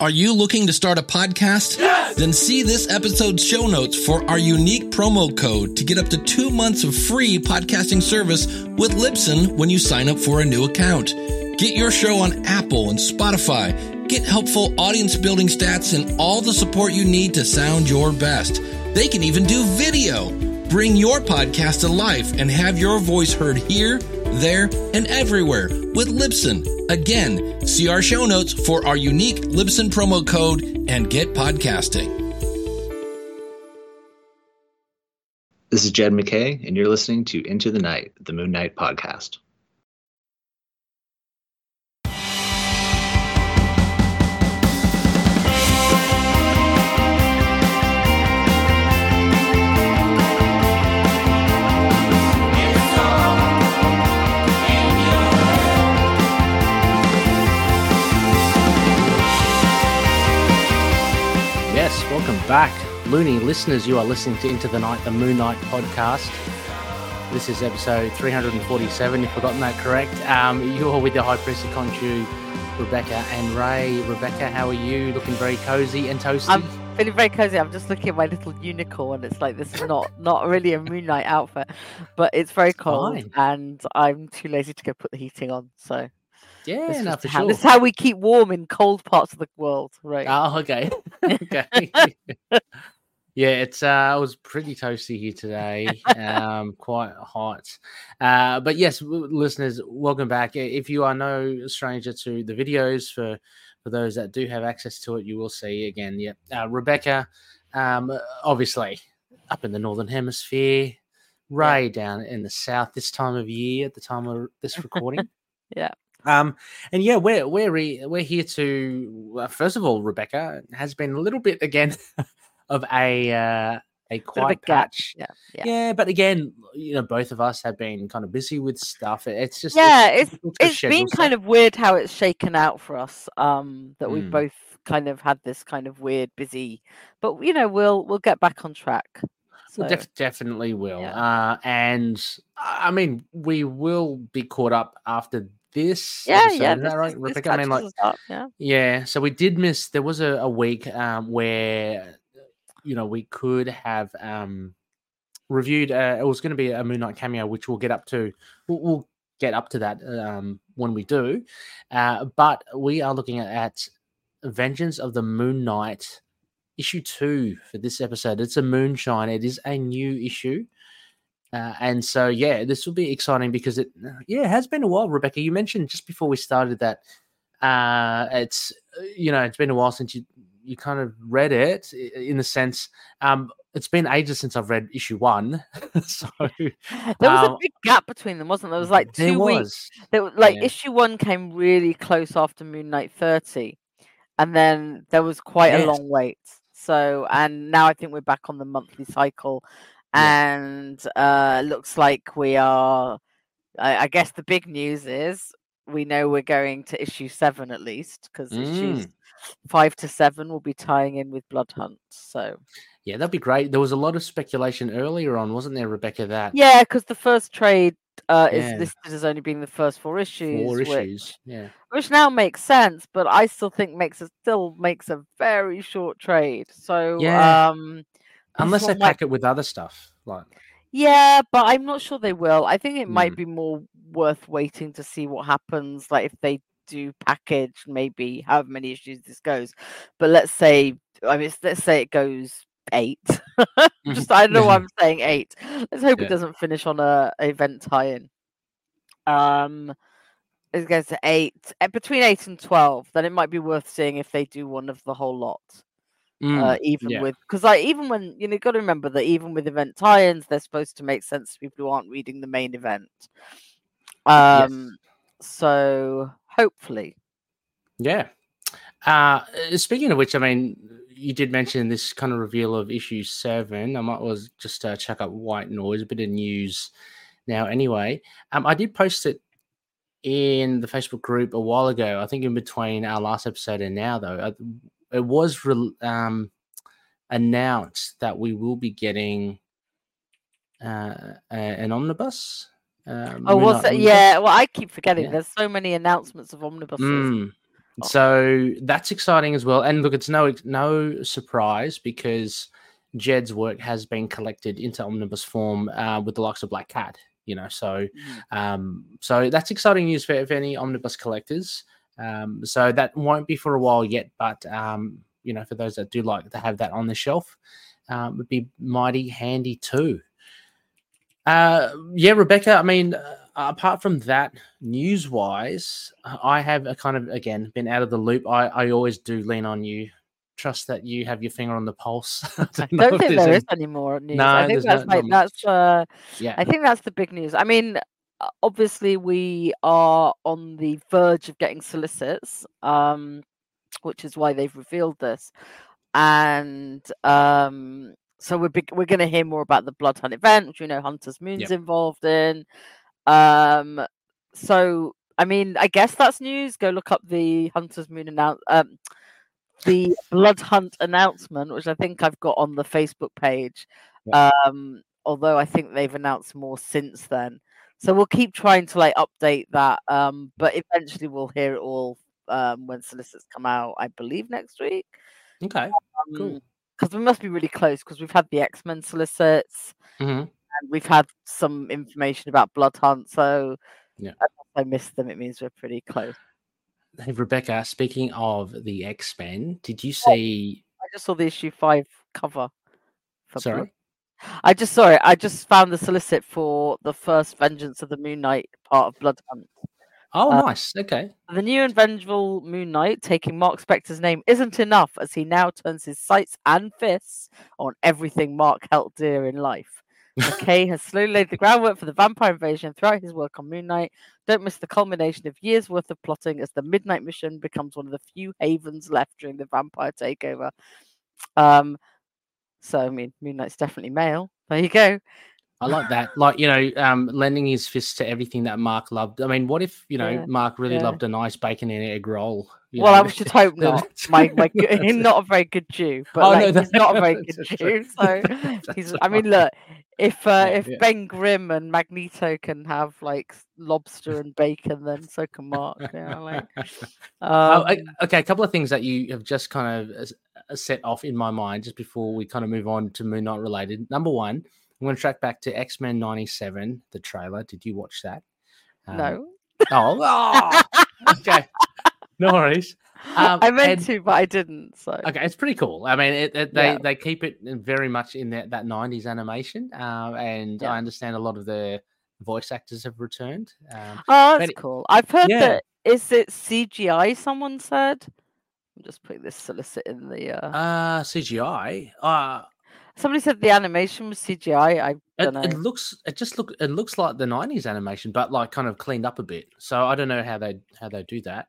Are you looking to start a podcast? Yes! Then see this episode's show notes for our unique promo code to get up to two months of free podcasting service with Libsyn when you sign up for a new account. Get your show on Apple and Spotify. Get helpful audience building stats and all the support you need to sound your best. They can even do video. Bring your podcast to life and have your voice heard here, there, and everywhere with Libsyn. Again, see our show notes for our unique Libsyn promo code and get podcasting. This is Jed MacKay, and you're listening to Into the Night, the Moon Knight podcast. Back. Looney listeners, you are listening to Into the Night, the Moon Knight podcast. This is episode 347, if I've gotten that correct. Um, you're with the High Priestess Khonshu, Rebecca and Rey. Rebecca, how are you? Looking very cozy and toasty? I'm feeling very cozy. I'm just looking at my little unicorn. It's like this is not not really a Moon Knight outfit, but it's very cold and I'm too lazy to go put the heating on. So yeah, this, no, for how, sure. this is how we keep warm in cold parts of the world, right? Oh, okay. okay. yeah, it's uh, it was pretty toasty here today. Um, quite hot. Uh, but yes, listeners, welcome back. If you are no stranger to the videos, for for those that do have access to it, you will see again. Yeah, uh, Rebecca, um, obviously up in the northern hemisphere. Rey yeah. down in the south this time of year at the time of this recording. yeah. Um, and yeah, we're we're we're here to uh, first of all, Rebecca has been a little bit again of a uh, a quiet patch. Yeah, yeah, yeah, But again, you know, both of us have been kind of busy with stuff. It's just yeah, it's it's, it's been stuff. kind of weird how it's shaken out for us. Um, that mm. we've both kind of had this kind of weird busy, but you know, we'll we'll get back on track. So, def- definitely will. Yeah. Uh, and I mean, we will be caught up after this yeah yeah is that right? rebecca i mean like yeah. Yeah so we did miss there was a, a week um where you know we could have um reviewed uh, it was going to be a moon knight cameo which we'll get up to we'll, we'll get up to that um when we do uh but we are looking at, at vengeance of the moon knight issue two for this episode. It's a moonshine. It is a new issue uh, and so, yeah, this will be exciting because it, yeah, it has been a while. Rebecca, you mentioned just before we started that uh, it's, uh, you know, it's been a while since you you kind of read it in the sense. Um, it's been ages since I've read issue one, so there was um, a big gap between them, wasn't there? There was like two weeks. There, like yeah. issue one came really close after Moon Knight thirty, and then there was quite yes. a long wait. So, and now I think we're back on the monthly cycle, and uh, looks like we are. I, I, guess the big news is we know we're going to issue seven at least because mm. issues five to seven will be tying in with Blood Hunt. So yeah, that'd be great. There was a lot of speculation earlier on, wasn't there, Rebecca? That yeah, because the first trade uh, yeah. is listed as only being the first four issues. Four issues, which, yeah. Which now makes sense, but I still think makes it still makes a very short trade. So yeah. um Unless they pack it with other stuff, like yeah, but I'm not sure they will. I think it mm. might be more worth waiting to see what happens. Like if they do package, maybe however many issues this goes. But let's say, I mean, let's say it goes eight. Just I don't know why I'm saying eight. Let's hope yeah. it doesn't finish on a, a event tie-in. Um, it goes to eight, eh, between eight and twelve. Then it might be worth seeing if they do one of the whole lot. Mm, uh, even yeah. with because like even when you know got to remember that even with event tie-ins they're supposed to make sense to people who aren't reading the main event. Um yes. so hopefully. Yeah. Uh speaking of which i mean you did mention this kind of reveal of issue seven. I might was just uh, check up white noise a bit of news now anyway. Um i did post it in the facebook group a while ago i think in between our last episode and now though. Uh, it was re- um, announced that we will be getting uh, an omnibus. Um, oh, was it? Yeah. Well, I keep forgetting. Yeah. There's so many announcements of omnibuses. Mm. So that's exciting as well. And look, it's no no surprise because Jed's work has been collected into omnibus form uh, with the likes of Black Cat. You know, so mm. um, so that's exciting news for, for any omnibus collectors. Um, so that won't be for a while yet, but um, you know, for those that do like to have that on the shelf, um, would be mighty handy too. Uh, yeah, Rebecca. I mean, uh, apart from that, news wise, I have a kind of again been out of the loop. I, I always do lean on you trust that you have your finger on the pulse. I don't, don't think there is any more news. No, I think that's no, like, that's uh, yeah. I think that's the big news. I mean, obviously we are on the verge of getting solicits, um, which is why they've revealed this, and um, so we're big, we're going to hear more about the Blood Hunt event, which we know Hunter's Moon's yep. involved in. Um, so I mean, I guess that's news. Go look up the Hunter's Moon announce. Um, the blood hunt announcement, which I think I've got on the Facebook page. Yeah. Um, although I think they've announced more since then. So we'll keep trying to like update that. Um, but eventually we'll hear it all um, when solicits come out, I believe next week. Okay. Um, cool. Because we must be really close because we've had the X Men solicits mm-hmm. and we've had some information about Blood Hunt. So yeah. I missed them. It means we're pretty close. Hey, Rebecca, speaking of the X Men, did you see? I just saw the issue five cover. Sorry? I just saw it. I just found the solicit for the first Vengeance of the Moon Knight part of Blood Hunt. Oh, uh, nice. Okay. The new and vengeful Moon Knight, taking Mark Spector's name, isn't enough as he now turns his sights and fists on everything Mark held dear in life. MacKay has slowly laid the groundwork for the vampire invasion throughout his work on Moon Knight. Don't miss the culmination of years' worth of plotting as the Midnight Mission becomes one of the few havens left during the vampire takeover. Um, so I mean, Moon Knight's definitely male. There you go. I like that. Like, you know, um, lending his fist to everything that Mark loved. I mean, what if, you know, yeah, Mark really yeah. loved a nice bacon and egg roll? well, know? I should hope not. my, he's not a very good Jew, but oh, like, no, he's not a very good Jew. So he's, I mean, look, if uh, yeah, if Ben Grimm and Magneto can have like lobster and bacon, then so can Mark. Yeah, like, um, oh, okay, a couple of things that you have just kind of uh, set off in my mind just before we kind of move on to Moon Knight related. Number one, I'm going to track back to X Men '97, the trailer. Did you watch that? Um, no. Oh, oh okay. No worries. Um, I meant and, to, but I didn't. So okay, it's pretty cool. I mean, it, it, they yeah. they keep it very much in that, that '90s animation, uh, and yeah. I understand a lot of the voice actors have returned. Um, oh, that's cool. I've heard yeah. that. Is it CGI? Someone said. I'm just putting this solicit in the. Uh, uh CGI. Uh Somebody said the animation was CGI. I don't it, know. It looks. It just look. It looks like the '90s animation, but like kind of cleaned up a bit. So I don't know how they how they do that.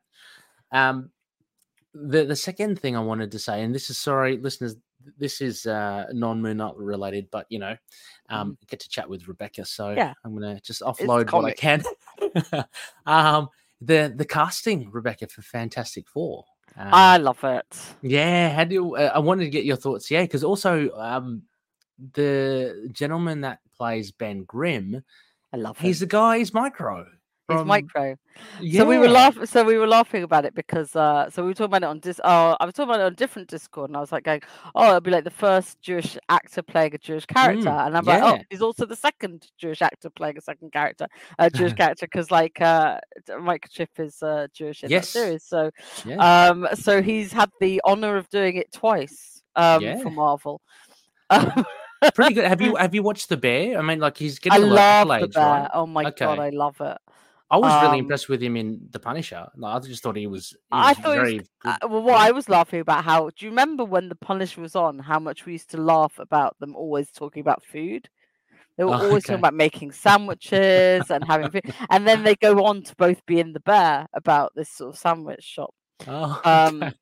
Um, the the second thing I wanted to say, and this is sorry, listeners, this is uh, non Moon Knight related, but you know, um, mm. get to chat with Rebecca, so yeah. I'm gonna just offload what I can. um, the the casting, Rebecca, for Fantastic Four. Um, I love it. Yeah, how do uh, I wanted to get your thoughts? Yeah, because also um, the gentleman that plays Ben Grimm, I love. Him. He's the guy. He's Micro. From... micro. Yeah. So we were laughing. So we were laughing about it because uh, so we were talking about it on dis. Oh, I was talking about it on different Discord, and I was like going, "Oh, it'll be like the first Jewish actor playing a Jewish character," mm, and I'm yeah. like, "Oh, he's also the second Jewish actor playing a second character, a Jewish character," because like uh, Microchip is uh, Jewish in yes. that series. So, yeah. um, so he's had the honor of doing it twice um, yeah. for Marvel. Pretty good. Have you have you watched the Bear? I mean, like he's getting I a lot love of the Bear. Right? Oh my okay. god, I love it. I was um, really impressed with him in The Punisher. Like, I just thought he was. He was I thought very. Was, uh, well, what I was laughing about how do you remember when The Punisher was on? How much we used to laugh about them always talking about food. They were oh, always okay. talking about making sandwiches and having food, and then they go on to both be in the bear about this sort of sandwich shop. Oh, um,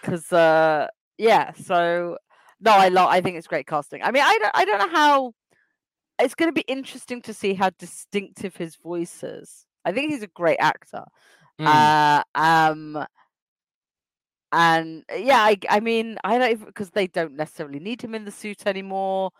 because uh, yeah, so no, I love. I think it's great casting. I mean, I don't, I don't know how. It's going to be interesting to see how distinctive his voice is I think he's a great actor. Mm. Uh, um, and uh, yeah, I, I mean, I don't because they don't necessarily need him in the suit anymore.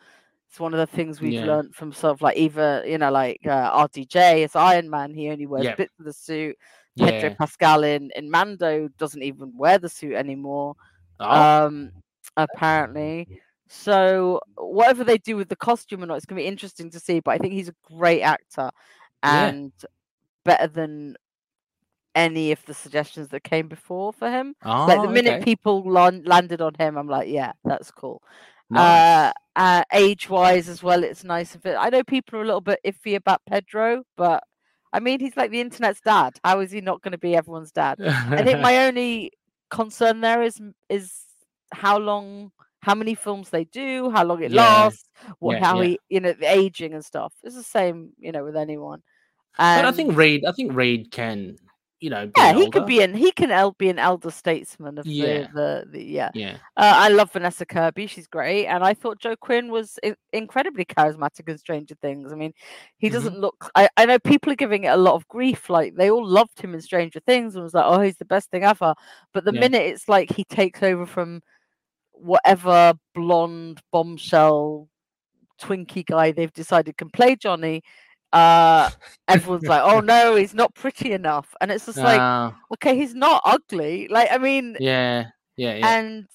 It's one of the things we've yeah. learned from sort of like either you know like uh, RDJ as Iron Man, he only wears yep. bits of the suit. Pedro Pascal in in Mando doesn't even wear the suit anymore. Oh. Um, apparently. So whatever they do with the costume or not, it's gonna be interesting to see. But I think he's a great actor and yeah. Better than any of the suggestions that came before for him. Oh, like the oh, minute okay. people landed on him, I'm like, yeah, that's cool. Nice. Uh, uh, age wise as well, it's nice of it. I know people are a little bit iffy about Pedro, but I mean, he's like the internet's dad. How is he not going to be everyone's dad? I think my only concern there is is how long, how many films they do, how long it yeah. lasts, what yeah, how yeah. he, you know, the aging and stuff. It's the same, you know, with anyone. But I think Reed, I think Reed can you know, yeah, he could be an he can el- be an elder statesman of yeah. the, the, the yeah yeah. Uh, I love Vanessa Kirby; she's great, and I thought Joe Quinn was I- incredibly charismatic in Stranger Things. I mean, he mm-hmm. doesn't look. I, I know people are giving it a lot of grief, like they all loved him in Stranger Things and was like, oh, he's the best thing ever. But the yeah. minute it's like he takes over from whatever blonde bombshell Twinkie guy they've decided can play Johnny, uh everyone's like oh no he's not pretty enough and it's just like okay he's not ugly like i mean yeah yeah, yeah. and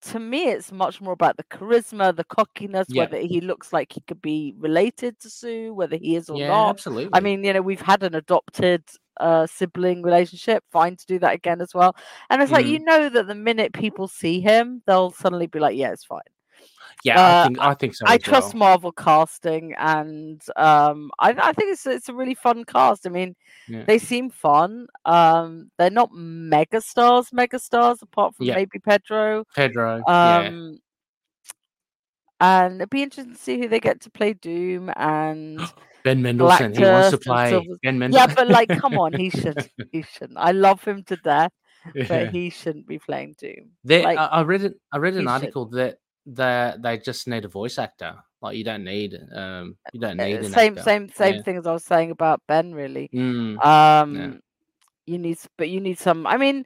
to me it's much more about the charisma the cockiness yeah. whether he looks like he could be related to sue whether he is or yeah, not absolutely i mean you know we've had an adopted uh sibling relationship fine to do that again as well and it's mm. like you mm. know that the minute people see him they'll suddenly be like yeah it's fine yeah, uh, I think I think so. I trust well. Marvel casting, and um, I, I think it's it's a really fun cast. I mean, yeah. they seem fun. Um, they're not mega stars, mega stars, apart from yeah. maybe Pedro. Pedro. Um, yeah. And it'd be interesting to see who they get to play Doom and Ben Mendelsohn. He wants to play Ben Mendelsohn. Yeah, but like, come on, he should. He shouldn't. I love him to death, but he shouldn't be playing Doom. There, like, I, I read it. I read an article should. that they they just need a voice actor. Like you don't need um you don't need same actor. same same yeah. thing as I was saying about Ben. Really, mm, um, yeah. you need but you need some. I mean,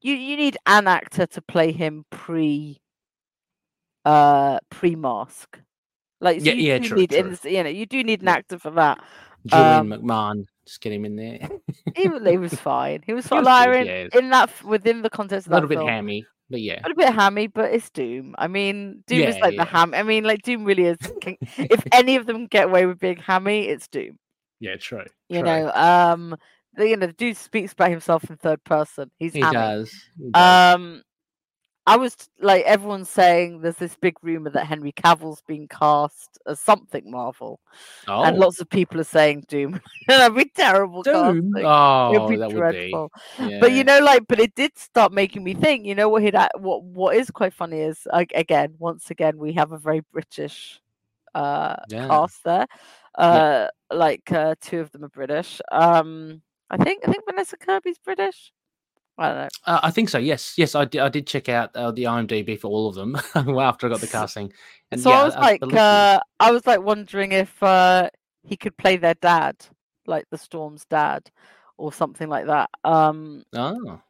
you you need an actor to play him pre uh pre mask. Like so yeah, yeah, true, need, true. you know, you do need an actor for that. Julian um, McMahon, just get him in there. he, he was fine. He was fine. Like, in, yeah. in that within the context of a little bit film. hammy. But yeah, a bit hammy, but it's Doom. I mean, Doom yeah, is like yeah. the ham. I mean, like Doom really is. if any of them get away with being hammy, it's Doom. Yeah, true. You true. know, um, the, you know, the dude speaks by himself in third person. He's he hammy. does. He does. Um, I was like, everyone's saying there's this big rumor that Henry Cavill's being cast as something Marvel, oh. and lots of people are saying Doom. That'd be terrible. Doom. Casting. Oh, be that dreadful. would be. Yeah. But you know, like, but it did start making me think. You know what? He'd, what what is quite funny is like, again, once again, we have a very British uh yeah. cast there. Uh, yeah. like uh, two of them are British. Um, I think I think Vanessa Kirby's British. I don't know. Uh, I think so. Yes, yes. I did. I did check out uh, the IMDb for all of them after I got the casting. And so yeah, I was like, uh, I was like wondering if uh, he could play their dad, like the Storm's dad, or something like that. Um, oh.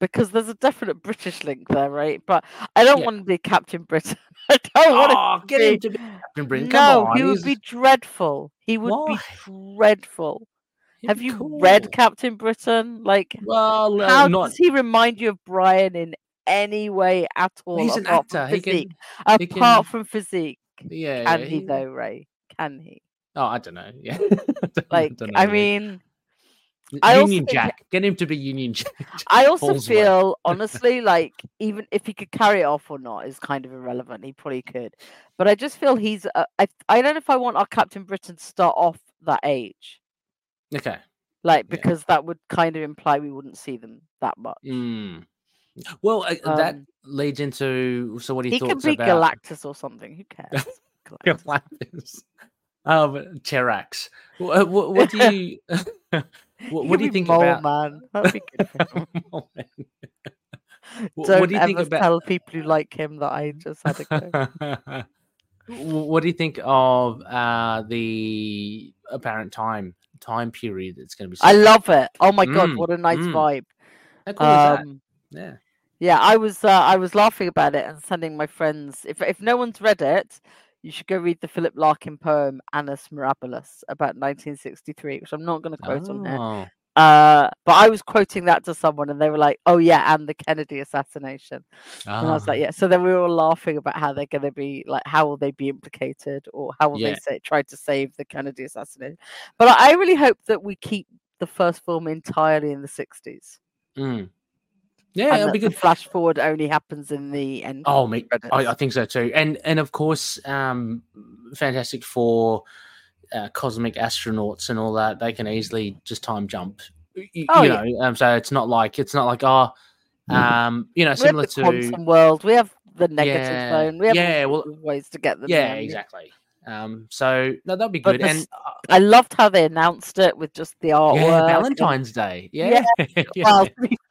Because there's a definite British link there, right? But I don't yeah. want to be Captain Britain. I don't want oh, to get be... him to be Captain Britain. no, on, he would be dreadful. He would Why? be dreadful. Have you cool. read Captain Britain? Like, well, uh, how not... does he remind you of Brian in any way at all? He's an actor. He can, apart he can... from physique. Yeah. Can he, he though, Rey? Can he? Oh, I don't know. Yeah. like, I, know, I mean. I Union Jack. Think, Get him to be Union Jack. I also feel, honestly, like even if he could carry it off or not is kind of irrelevant. He probably could, but I just feel he's. Uh, I I don't know if I want our Captain Britain to start off that age. Okay like because yeah. that would kind of imply we wouldn't see them that much. Mm. Well, uh, um, that leads into so what do he, he thoughts could be about Galactus or something. Who cares? Galactus. Um, Terrax. What, what, what do you what, what do you think mole, about man? That'd be good. what, Don't what do you ever think about... tell people who like him that I just had a go. what do you think of uh, the apparent time time period it's going to be. I love it. Oh my mm, god, what a nice mm. vibe! How cool um, Yeah. Yeah, I was uh, I was laughing about it and sending my friends. If if no one's read it, you should go read the Philip Larkin poem Annus Mirabilis about 1963, which I'm not going to quote oh. on there. Uh, but I was quoting that to someone, and they were like, "Oh yeah, and the Kennedy assassination." And I was like, ah. "Yeah." So then we were all laughing about how they're going to be like, how will they be implicated, or how will yeah. they say try to save the Kennedy assassination? But I really hope that we keep the first film entirely in the '60s. Mm. Yeah, it'll be good. flash forward only happens in the end. Oh, mate, I, I, think so too. And and of course, um, Fantastic Four uh, cosmic astronauts and all that, they can easily just time jump. You, oh, you know, yeah. um, so it's not like it's not like oh, um, you know, similar to quantum world. We have the negative yeah, zone. We have yeah, well, ways to get them. Yeah, exactly. Um, so no, that'd be good. This, and I loved how they announced it with just the artwork. Yeah, Valentine's and, Day. Yeah. yeah. well,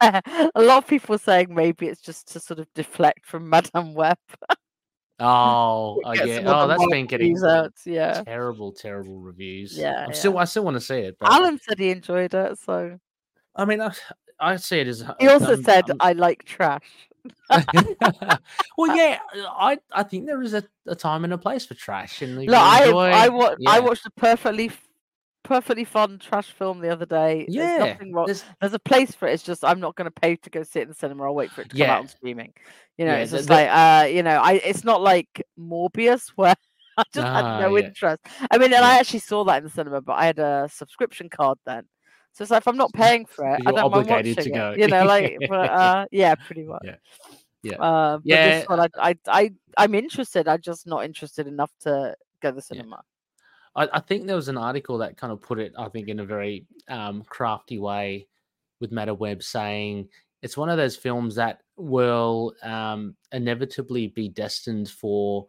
a lot of people were saying maybe it's just to sort of deflect from Madame Web. Oh, oh yeah. Oh, that's been getting out. Yeah. Terrible, terrible reviews. Yeah. I'm yeah. still, I still want to see it. But... Alan said he enjoyed it, so. I mean, I, I see it as. He also um, said, um, "I like trash." well, yeah, I I think there is a, a time and a place for trash. And look, I I, wa- yeah. I watched a perfectly perfectly fun trash film the other day. Yeah, there's nothing wrong. There's... there's, a place for it. It's just I'm not going to pay to go sit in the cinema. I'll wait for it to come out on streaming. You know, yeah, it's just the, like uh, you know, I it's not like Morbius where I just had no yeah. interest. I mean, and I actually saw that in the cinema, but I had a subscription card then. So it's like if I'm not paying for it, I don't mind watching to go. it. You know, like but, uh, yeah, pretty much. Yeah. Yeah. Uh, but yeah. this one, I, I, I, I'm interested. I'm just not interested enough to go to the cinema. I, I, think there was an article that kind of put it, I think, in a very um, crafty way with Madame Web saying it's one of those films that will um, inevitably be destined for.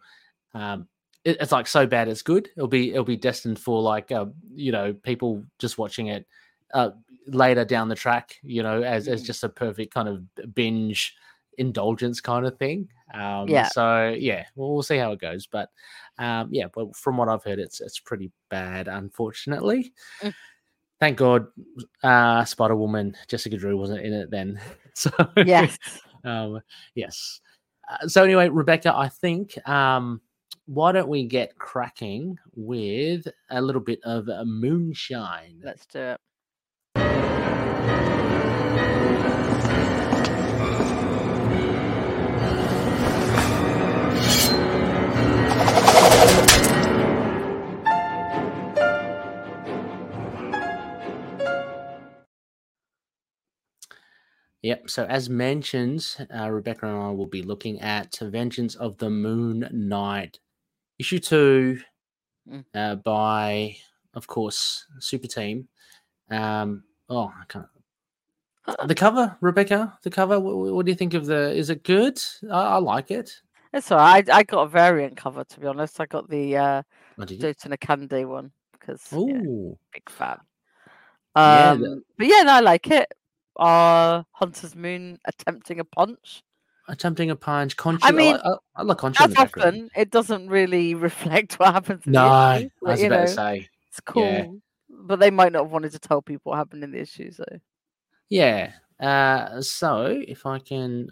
Um, it, it's like so bad it's good. It'll be it'll be destined for like uh, you know people just watching it uh, later down the track. You know, as as mm. just a perfect kind of binge indulgence kind of thing. Um, yeah. So yeah, we'll, we'll see how it goes. But um, yeah, but from what I've heard, it's it's pretty bad, unfortunately. Mm. Thank God, uh, Spider Woman Jessica Drew wasn't in it then. So yes, um, yes. Uh, so anyway, Rebecca, I think um, why don't we get cracking with a little bit of moonshine? Let's do it. Yep. So, as mentioned, uh, Rebecca and I will be looking at Vengeance of the Moon Knight, issue two, mm. uh, by, of course, Super Team. Um, oh, I can't. The cover, Rebecca. The cover. What, what, do you think of the? Is it good? I, I like it. It's all right. I, I, got a variant cover to be honest. I got the uh, oh, Daytona Candy one because yeah, big fan. Um, yeah, but yeah, no, I like it are Hunter's Moon attempting a punch? Attempting a punch, Concha. I mean, I, I, like Concha. As often, it doesn't really reflect what happens. no, I was about know, to say it's cool, yeah. but they might not have wanted to tell people what happened in the issue. So, yeah. Uh, so if I can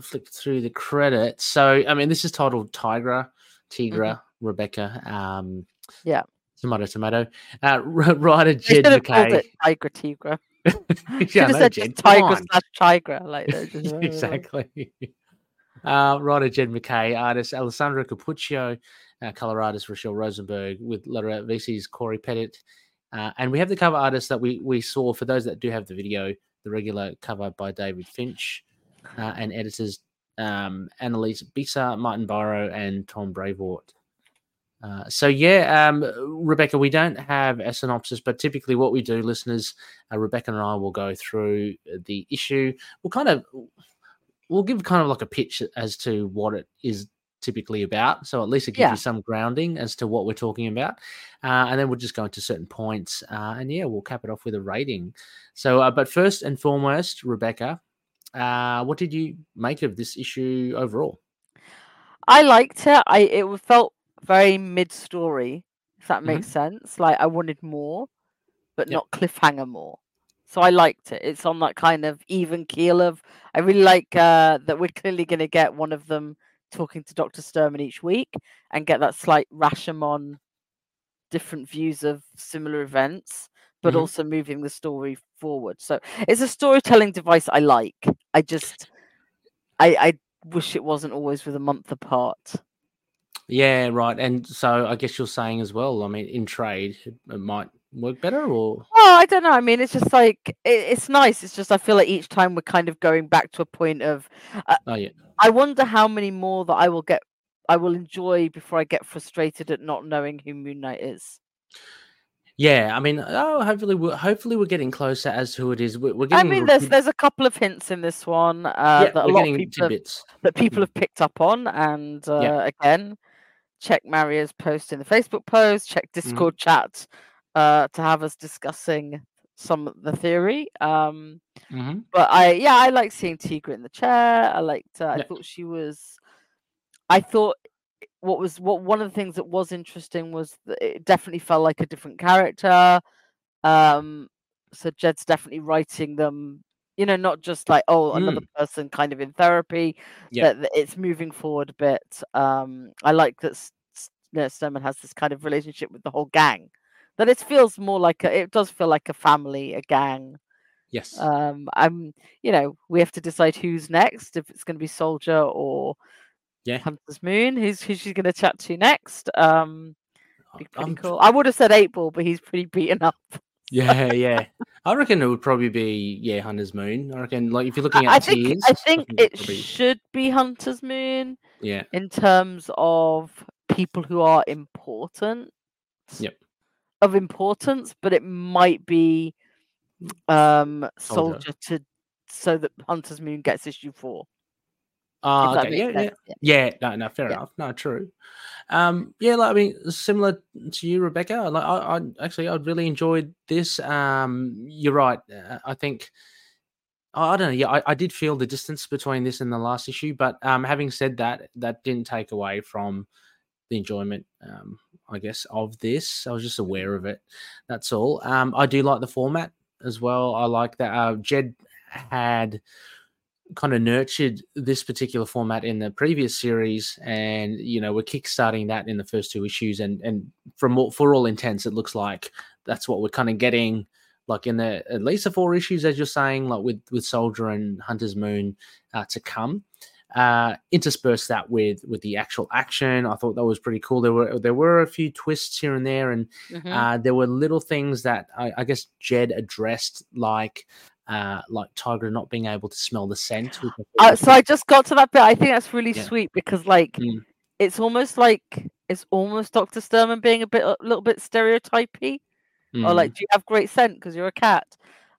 flick through the credits, so I mean, this is titled Tigra, Tigra, mm-hmm. Rebecca. Um, yeah. Tomato, tomato. Uh, writer Jed MacKay. Tigra, Tigra. Said Jen, tiger slash tiger, like that. exactly. Uh, writer Jed MacKay, artist Alessandro Cappuccio, uh, color artist Rachelle Rosenberg, with letterer VC's Cory Petit. Uh, and we have the cover artist that we, we saw for those that do have the video, the regular cover by David Finch, uh, and editors um, Annalise Bissa, Martin Biro, and Tom Brevoort. Uh, so yeah, um, Rebecca, we don't have a synopsis, but typically what we do, listeners, uh, Rebecca and I will go through the issue. We'll kind of we'll give kind of like a pitch as to what it is typically about. So at least it gives yeah. you some grounding as to what we're talking about, uh, and then we'll just go into certain points, uh, and yeah, we'll cap it off with a rating. So, uh, but first and foremost, Rebecca, what did you make of this issue overall? I liked it. I it felt very mid story, if that makes mm-hmm. sense. Like I wanted more, but yep. not cliffhanger more. So I liked it. It's on that kind of even keel of I really like uh, that we're clearly gonna get one of them talking to Dr. Sturman each week and get that slight Rashomon different views of similar events. but mm-hmm. also moving the story forward. So it's a storytelling device I like. I just, I, I wish it wasn't always with a month apart. Yeah, right. And so I guess you're saying as well. I mean, in trade, it might work better, or oh, I don't know. I mean, it's just like it, it's nice. It's just I feel like each time we're kind of going back to a point of. Uh, oh yeah. I wonder how many more that I will get. I will enjoy before I get frustrated at not knowing who Moon Knight is. Yeah, I mean, oh, hopefully, we're, hopefully we're getting closer as to who it is. We're, we're getting. I mean, there's there's a couple of hints in this one uh, yeah, that a lot of people have, that people mm-hmm. have picked up on, and uh, yeah. again, check Maria's post in the Facebook post, check mm-hmm. Discord mm-hmm. chat uh, to have us discussing some of the theory. Um, mm-hmm. But I, yeah, I like seeing Tigra in the chair. I liked. Uh, I thought she was. I thought what was what one of the things that was interesting was that it definitely felt like a different character. Um, so Jed's definitely writing them. You know, not just like oh mm. another person kind of in therapy. Yeah, that, that it's moving forward a bit. Um, I like that. You know, Sturman has this kind of relationship with the whole gang. That it feels more like a, it does feel like a family, a gang. Yes. Um, I'm. You know, we have to decide who's next. If it's going to be Soldier or yeah. Hunter's Moon. Who's who's she going to chat to next? Um, be pretty I'm... cool. I would have said Eight Ball, but he's pretty beaten up. Yeah, yeah. I reckon it would probably be yeah Hunter's Moon. I reckon like if you're looking at I think tiers, I think it probably... should be Hunter's Moon. Yeah. In terms of people who are important. Yep. Of importance, but it might be um Soldier, Soldier to so that Hunter's Moon gets issue four. Oh, okay. Yeah, yeah, yeah, yeah. No, no, fair yeah. enough. No, true. Um, yeah, like I mean, similar to you, Rebecca. Like, I, I actually, I really enjoyed this. Um, you're right. Uh, I think. I don't know. Yeah, I, I did feel the distance between this and the last issue, but um, having said that, that didn't take away from the enjoyment, um, I guess, of this. I was just aware of it. That's all. Um, I do like the format as well. I like that uh, Jed had kind of nurtured this particular format in the previous series, and you know we're kickstarting that in the first two issues, and and from all, for all intents, it looks like that's what we're kind of getting, like in the at least the four issues, as you're saying, like with with Soldier and Hunter's Moon uh, to come. Uh, intersperse that with with the actual action. I thought that was pretty cool. There were there were a few twists here and there, and mm-hmm. uh, there were little things that I, I guess Jed addressed, like uh, like Tiger not being able to smell the scent. Uh, so I just got to that bit. I think that's really yeah. sweet because, like, mm. it's almost like it's almost Doctor Sturman being a bit, a little bit stereotypy, mm. or like, do you have great scent because you're a cat?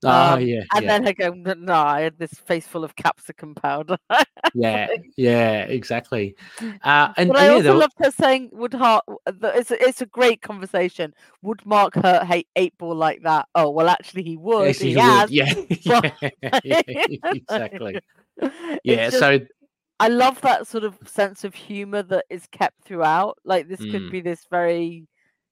Oh um, yeah. And yeah. then I go, no, I had this face full of capsicum powder. yeah, yeah, exactly. Uh, and, but and I also love her saying, "Would Hart?" It's a, it's a great conversation. Would Mark hurt hate eight ball like that? Oh well, actually, he would. Yes, he, he would. Has. Yeah, yeah, yeah, exactly. Yeah, just, so I love that sort of sense of humor that is kept throughout. Like this mm. could be this very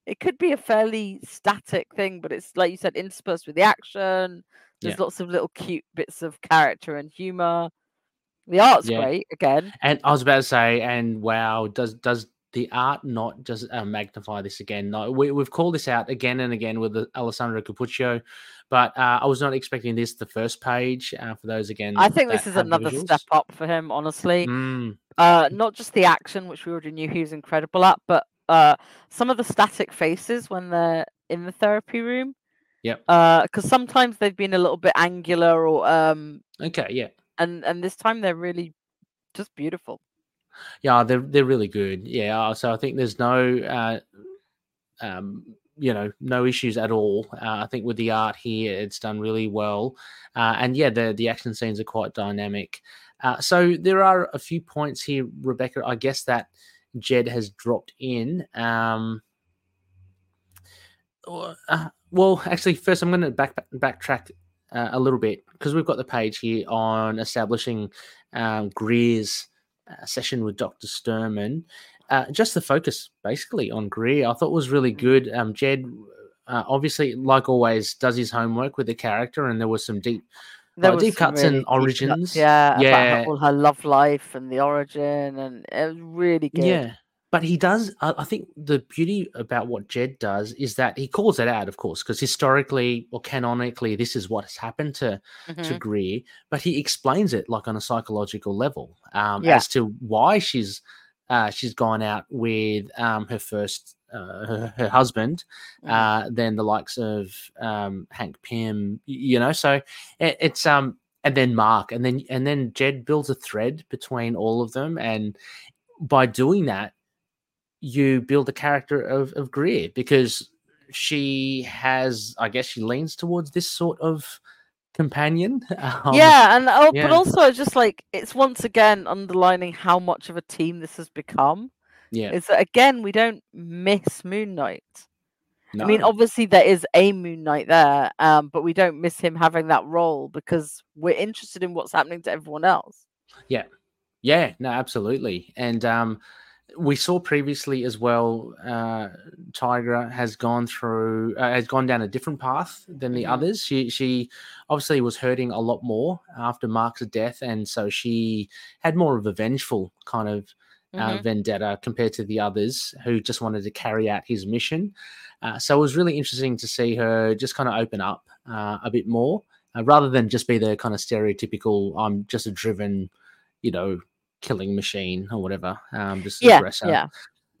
it could be a fairly static thing, but it's like you said, interspersed with the action. There's yeah. lots of little cute bits of character and humor. The art's yeah. great again. And I was about to say, and wow, does does the art not just uh, magnify this again? No, we, have called this out again and again with the Alessandro Cappuccio, but uh, I was not expecting this the first page. Uh, for those again, I think this is another visuals. step up for him. Honestly, mm. uh, not just the action, which we already knew he was incredible at, but uh, some of the static faces when they're in the therapy room. Yep. Because uh, sometimes they've been a little bit angular or um. Okay. Yeah. And and this time they're really just beautiful. Yeah, they're they're really good. Yeah. Uh, so I think there's no uh, um you know no issues at all uh, i think with the art here it's done really well uh, and yeah the the action scenes are quite dynamic uh, so there are a few points here rebecca i guess that Jed has dropped in. Um, uh, well, actually, first I'm going to back backtrack uh, a little bit because we've got the page here on establishing um, Greer's uh, session with Doctor Sturman. Uh, just the focus basically on Greer, I thought was really good. Um, Jed, uh, obviously, like always, does his homework with the character, and there was some deep there oh, deep cuts really and origins. yeah, yeah. About her, all her love life and the origin, and it was really good. Yeah, but he does. I think the beauty about what Jed does is that he calls it out, of course, because historically or canonically, this is what has happened to mm-hmm. to Greer. But he explains it like on a psychological level um, yeah. as to why she's uh, she's gone out with um, her first her, her, husband, mm-hmm. uh, then the likes of um, Hank Pym, you know. So it, it's um and then Mark, and then and then Jed builds a thread between all of them, and by doing that, you build the character of, of Greer because she has, I guess, she leans towards this sort of companion. Um, yeah, and oh, yeah. but also just like it's once again underlining how much of a team this has become. Yeah, is that again we don't miss Moon Knight. No. I mean, obviously there is a Moon Knight there, um, but we don't miss him having that role because we're interested in what's happening to everyone else. Yeah, yeah, no, absolutely, and um, we saw previously as well. Uh, Tigra has gone through, uh, has gone down a different path than the mm-hmm. others. She she obviously was hurting a lot more after Mark's death, and so she had more of a vengeful kind of mm-hmm. vendetta compared to the others who just wanted to carry out his mission. Uh, so it was really interesting to see her just kind of open up uh, a bit more, uh, rather than just be the kind of stereotypical "I'm just a driven." you know killing machine or whatever. Um, just yeah, aggressor. yeah.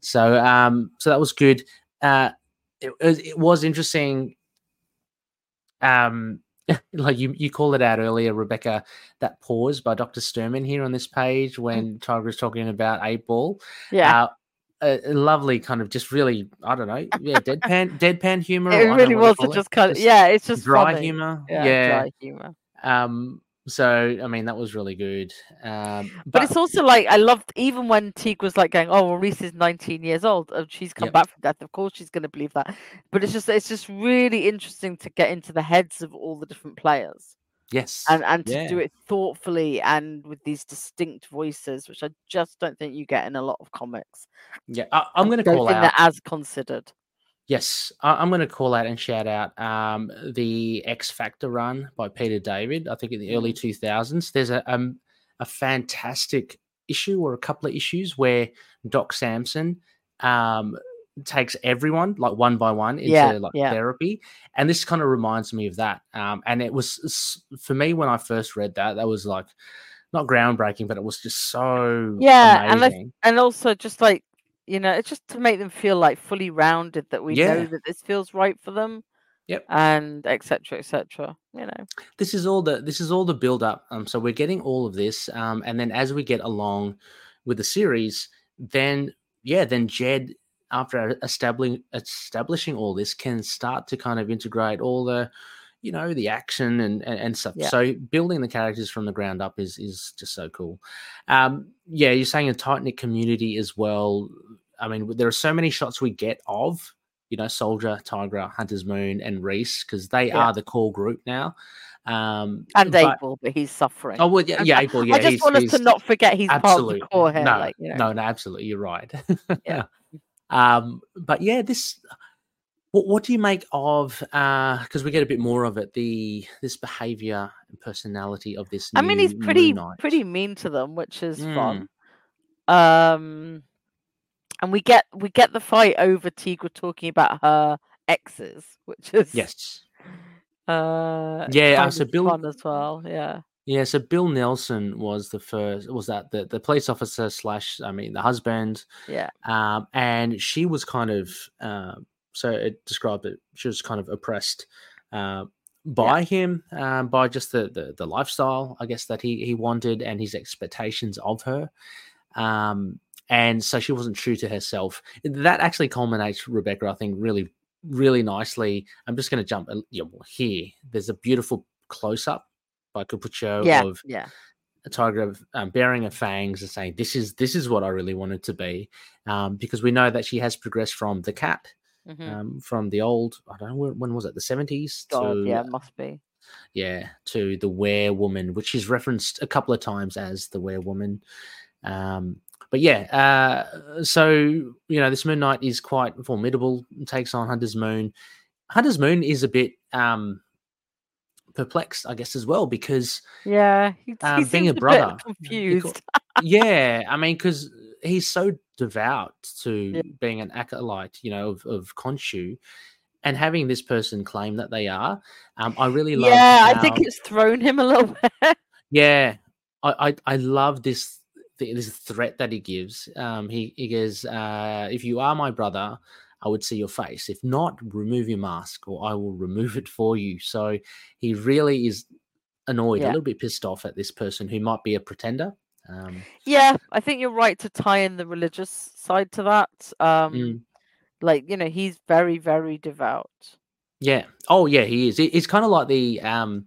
So um, so that was good. Uh, it, it was interesting. Um, like you you called it out earlier, Rebecca. That pause by Doctor Sturman here on this page mm. when Tiger is talking about eight ball. Yeah. Uh, a, a, lovely kind of just really I don't know yeah deadpan deadpan humor. It really was just kind of yeah, it's just dry funny. humor. Yeah, yeah, dry humor. Um, so I mean that was really good. Um, but, but, it's also like I loved even when Teague was like going, "Oh, well, Reese is 19 years old and she's come yep. back from death. Of course, she's going to believe that." But it's just it's just really interesting to get into the heads of all the different players. Yes, and and to yeah. do it thoughtfully and with these distinct voices, which I just don't think you get in a lot of comics. Yeah, I, am going to call out as considered. Yes, I, am going to call out and shout out um, the X Factor run by Peter David. I think in the early 2000s, mm. there's a um, a fantastic issue or a couple of issues where Doc Samson um, takes everyone like one by one into yeah, like yeah. therapy, and this kind of reminds me of that. Um, and it was for me when I first read that, that was like not groundbreaking, but it was just so yeah, amazing. and and also just like you know, it's just to make them feel like fully rounded that we yeah. know that this feels right for them. Yep. And etc. etc. you know. This is all the this is all the build up. Um so we're getting all of this. Um and then as we get along with the series, then yeah, then Jed after establishing establishing all this can start to kind of integrate all the you know the action and and, and stuff. Yeah. So building the characters from the ground up is is just so cool. Um, yeah, you're saying a tight knit community as well. I mean, there are so many shots we get of you know Soldier, Tigra, Hunter's Moon, and Reese because they yeah. are the core group now. Um, and but, Eight Ball, but he's suffering. Oh well, yeah, yeah, Eight Ball. Yeah, I just want us to not forget he's absolutely. part of the core here. No, like, you know. no, no, absolutely, you're right. yeah. Um, but yeah, this what, what do you make of uh because uh, we get a bit more of it the this behavior and personality of this i mean he's pretty pretty mean to them which is mm. fun um and we get we get the fight over Tigra talking about her exes which is yes uh yeah uh, so bill as well yeah yeah, so Bill Nelson was the first. Was that the the police officer slash? I mean, the husband. Yeah. Um, and she was kind of uh, so it described that she was kind of oppressed uh, by yeah. him, um, by just the, the, the lifestyle, I guess that he he wanted and his expectations of her. Um, and so she wasn't true to herself. That actually culminates, Rebecca, I think, really, really nicely. I'm just going to jump you know, here. There's a beautiful close up by Cappuccio yeah, of yeah. a tiger um, bearing her fangs and saying, "This is this is what I really wanted to be," um, because we know that she has progressed from the cat mm-hmm. um, from the old. I don't know when was it, the seventies? To yeah, must be. Yeah, to the Werewoman, which is referenced a couple of times as the Werewoman. Um, but yeah, uh, so you know, this Moon Knight is quite formidable. Takes on Hunter's Moon. Hunter's Moon is a bit um, perplexed, I guess, as well because yeah, he, um, he being a brother, confused. yeah, I mean, because he's so devout to yeah. being an acolyte, you know, of, of Khonshu, and having this person claim that they are. Um, I really love. Yeah, how, I think it's thrown him a little bit. yeah, I, I, I love this this threat that he gives. Um, he he goes, uh, "If you are my brother." I would see your face. If not, remove your mask or I will remove it for you. So he really is annoyed, yeah. a little bit pissed off at this person who might be a pretender. Um, yeah, I think you're right to tie in the religious side to that. Um, mm. Like, you know, he's very, very devout. Yeah. Oh, yeah, he is. It's kind of like the um,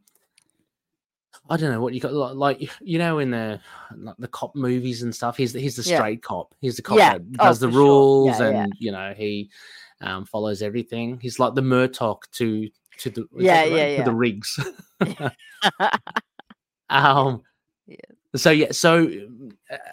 I don't know what you got like you know in the like the cop movies and stuff. He's the, he's the straight yeah. cop. He's the cop yeah. that oh, does oh, the rules sure. yeah, and you know he um, follows everything. He's like the Murtaugh to to the yeah yeah, yeah. to the Riggs. um. Yeah. So yeah, so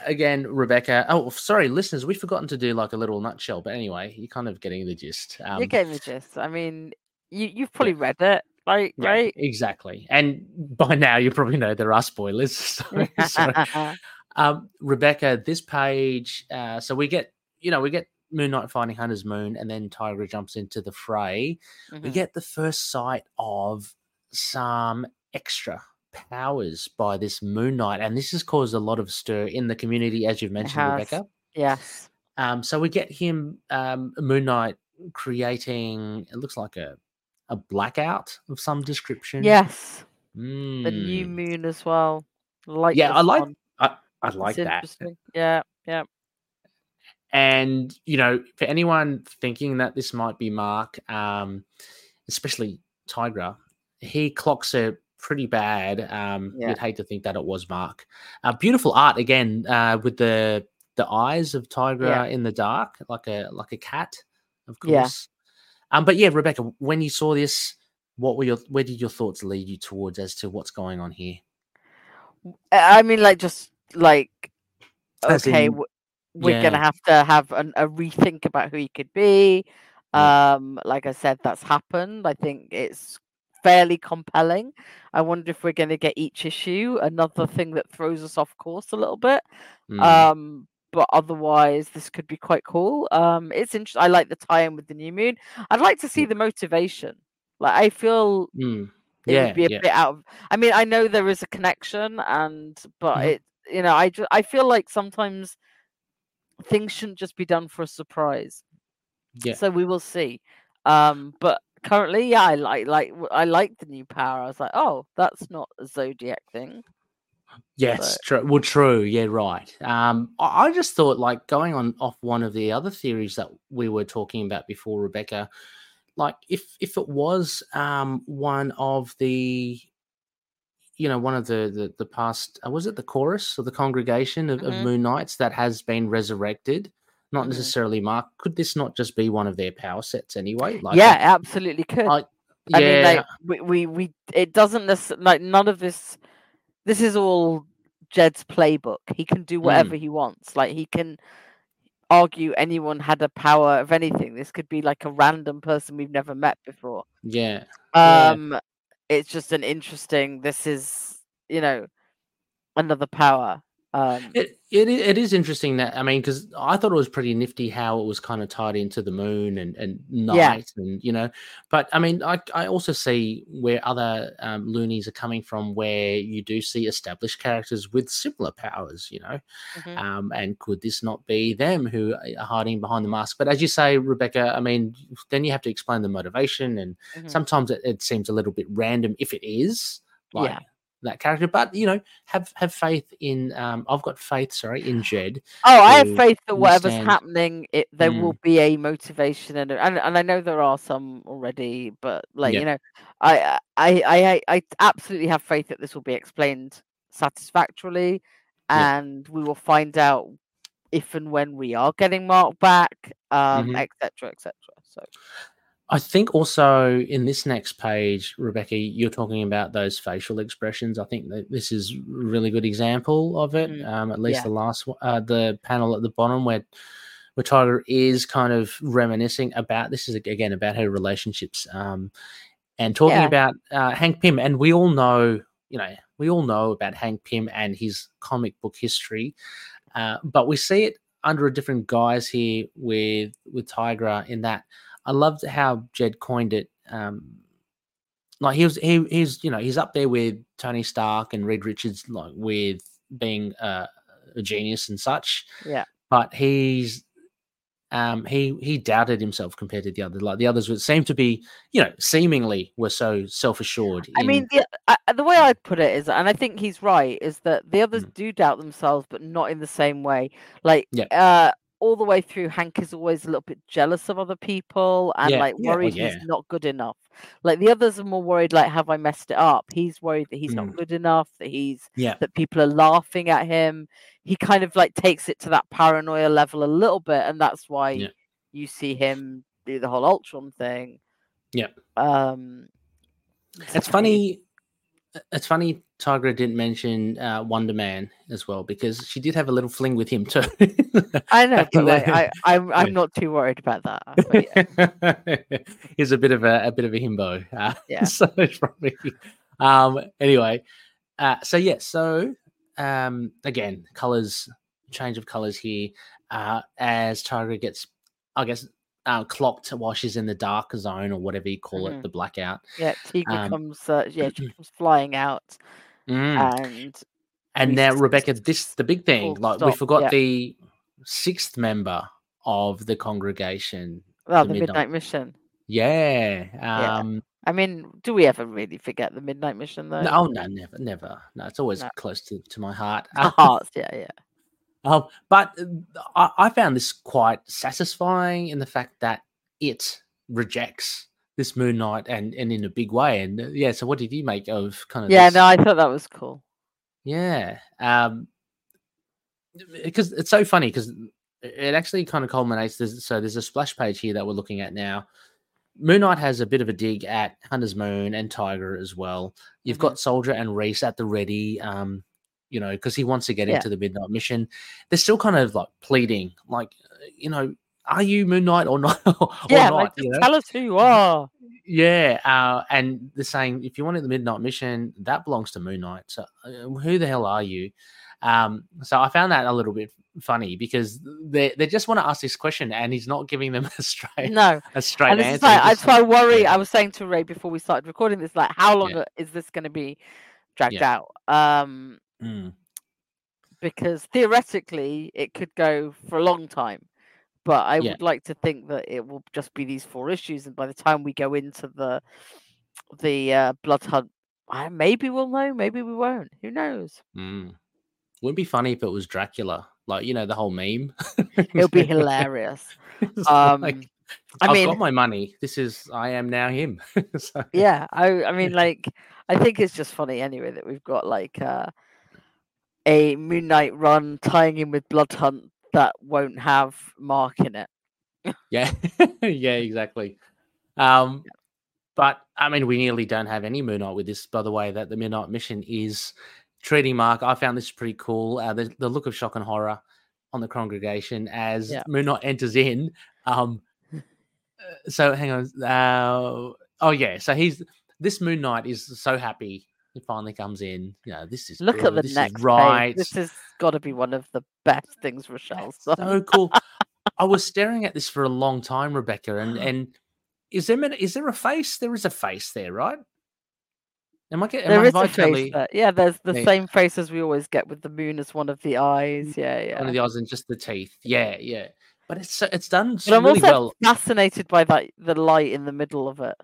again, Rebecca. Oh, sorry, listeners, we've forgotten to do like a little nutshell. But anyway, you're kind of getting the gist. Um, you're getting the gist. I mean, you you've probably read it. Right, yeah, right. Exactly. And by now you probably know there are spoilers. So, so um, Rebecca, this page, uh, so we get, you know, we get Moon Knight finding Hunter's Moon, and then Tigra jumps into the fray. Mm-hmm. We get the first sight of some extra powers by this Moon Knight, and this has caused a lot of stir in the community, as you've mentioned, Rebecca. Yes. Um, so we get him, um, Moon Knight, creating. It looks like a a blackout of some description. Yes. Mm. The new hmm. moon as well. Like yeah, I like I, I like that. Yeah, yeah. And you know, for anyone thinking that this might be Mark, um, especially Tigra, he clocks it pretty bad. Um, yeah. You'd hate to think that it was Mark. Uh, beautiful art again uh, with the the eyes of Tigra yeah. in the dark, like a like a cat, of course. Um, but yeah, Rebecca, when you saw this, what were your where did your thoughts lead you towards as to what's going on here? I mean, like just like okay, in, we're yeah. gonna have to have an, a rethink about who he could be. Um, like I said, that's happened. I think it's fairly compelling. I wonder if we're going to get each issue another thing that throws us off course a little bit. Mm. Um, but otherwise this could be quite cool. Um, it's interesting. I like the tie-in with the new moon. I'd like to see the motivation. Like I feel mm. yeah, it would be a yeah. bit out of. I mean, I know there is a connection, and but mm. it, you know, I just I feel like sometimes things shouldn't just be done for a surprise. Yeah. So we will see. Um, but currently, yeah, I like like I like the new power. I was like, oh, that's not a zodiac thing. Yes, true. Well, true. Yeah, right. Um, I, I just thought, like, going on off one of the other theories that we were talking about before, Rebecca. Like, if if it was um one of the, you know, one of the the, the past, uh, was it the chorus or the congregation of, mm-hmm. of Moon Knights that has been resurrected? Not mm-hmm. necessarily Mark. Could this not just be one of their power sets anyway? Like, yeah, absolutely could. I, yeah. I mean, like we, we, we it doesn't necessarily like none of this this is all Jed's playbook. He can do whatever mm. he wants. Like he can argue anyone had a power of anything. This could be like a random person we've never met before. Yeah. Um yeah. it's just an interesting this is, you know, another power. Um, it, it it is interesting that I mean because I thought it was pretty nifty how it was kind of tied into the moon and and night yeah. and you know, but I mean I I also see where other um, loonies are coming from where you do see established characters with similar powers, you know, mm-hmm. um, and could this not be them who are hiding behind the mask? But as you say, Rebecca, I mean, then you have to explain the motivation, and mm-hmm. sometimes it, it seems a little bit random if it is. Like, yeah that character. But you know, have have faith in. Um, I've got faith. Sorry, in Jed. Oh, I have faith that whatever's happening, it there mm. will be a motivation, and, and and I know there are some already, but like yeah. you know, I, I I I absolutely have faith that this will be explained satisfactorily, and yeah. we will find out if and when we are getting Mark back, um, etc. Mm-hmm. etc. Et so. I think also in this next page, Rebecca, you're talking about those facial expressions. I think that this is a really good example of it. Mm. Um, at least yeah. the last, uh, the panel at the bottom where where Tigra is kind of reminiscing about this is again about her relationships um, and talking yeah. about uh, Hank Pym. And we all know, you know, we all know about Hank Pym and his comic book history, uh, but we see it under a different guise here with with Tigra in that I loved how Jed coined it. Um, like he was he he's you know he's up there with Tony Stark and Reed Richards like with being uh, a genius and such. Yeah. But he's um he he doubted himself compared to the others. Like the others would seem to be, you know, seemingly were so self assured. I mean, the uh, the way I'd put it is, and I think he's right, is that the others mm. do doubt themselves, but not in the same way. Like, yeah. uh, all the way through, Hank is always a little bit jealous of other people and yeah, like worried yeah, well, yeah. he's not good enough. Like the others are more worried, like, have I messed it up? He's worried that he's mm. not good enough, that he's yeah. that people are laughing at him. He kind of like takes it to that paranoia level a little bit, and that's why you see him do the whole Ultron thing. Yeah. Um it's funny it's funny Tigra didn't mention uh, Wonder Man as well because she did have a little fling with him too. I know, but like, I, I'm I'm not too worried about that. Yeah. He's a bit of a, a bit of a himbo. Uh, yeah. So probably. Um. Anyway. Uh. So yeah. So um. Again, colors change of colors here. Uh. As Tigra gets, I guess, uh, clocked while she's in the dark zone or whatever you call mm-hmm. it, the blackout. Yeah, Tigra um, comes. Uh, yeah, she comes flying out, mm. and and now Rebecca, this the big thing. Like stop. we forgot yeah. the sixth member of the congregation. Oh, the, the midnight. midnight. Mission. Yeah. Um, yeah. I mean, do we ever really forget the Midnight Mission though? No, no, never, never. No, it's always no. close to, to my heart. Hearts, yeah, yeah. Um, but uh, I, I, found this quite satisfying in the fact that it rejects this Moon Knight and and in a big way. And uh, yeah, so what did you make of kind of? Yeah, this? no, I thought that was cool. Yeah, um, because it's so funny because it actually kind of culminates. There's, so there's a splash page here that we're looking at now. Moon Knight has a bit of a dig at Hunter's Moon and Tigra as well. You've mm-hmm. got Soldier and Reese at the ready. Um, you know, because he wants to get yeah. into the Midnight Mission. They're still kind of like pleading, like, you know, are you Moon Knight or not? or yeah, not, like, you know? tell us who you are. Yeah, uh, and they're saying if you wanted the Midnight Mission, that belongs to Moon Knight. So uh, who the hell are you? Um, so I found that a little bit funny because they they just want to ask this question and he's not giving them a straight no a straight and answer. Like, that's why I worry. Yeah. I was saying to Rey before we started recording this, like, how long yeah. is this going to be dragged yeah. out? Um, Mm. Because theoretically, it could go for a long time. But I yeah. would like to think that it will just be these four issues, and by the time we go into the the uh, blood hunt, maybe we'll know, maybe we won't. Who knows? Mm. Wouldn't be funny if it was Dracula, like you know the whole meme. it would be hilarious. um, like, I I've mean, got my money. This is I am now him. so. Yeah, I I mean, like I think it's just funny anyway that we've got like uh a Moon Knight run tying in with Blood Hunt that won't have Mark in it. yeah, yeah, exactly. Um, but I mean, we nearly don't have any Moon Knight with this. By the way, that the Midnight Mission is treating Mark. I found this pretty cool. Uh, the, the look of shock and horror on the congregation as yeah. Moon Knight enters in. Um, uh, so hang on. Uh, oh yeah, so he's this Moon Knight is so happy he finally comes in. You know, this is look good. at the this next right. Page. This has got to be one of the best things Rachelle's done. So cool. I was staring at this for a long time, Rebecca, and and is there is there a face? There is a face there, right? Am I getting? There is a face. There. Yeah, there's the yeah. same face as we always get with the moon as one of the eyes. Mm, yeah, yeah. One of the eyes and just the teeth. Yeah, yeah. But it's it's done but I'm also well. Fascinated by that the light in the middle of it.